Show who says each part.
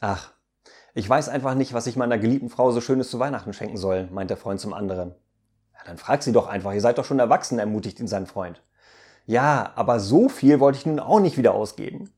Speaker 1: Ach, ich weiß einfach nicht, was ich meiner geliebten Frau so Schönes zu Weihnachten schenken soll, meint der Freund zum anderen. Ja, dann frag sie doch einfach, ihr seid doch schon erwachsen, ermutigt ihn sein Freund. Ja, aber so viel wollte ich nun auch nicht wieder ausgeben.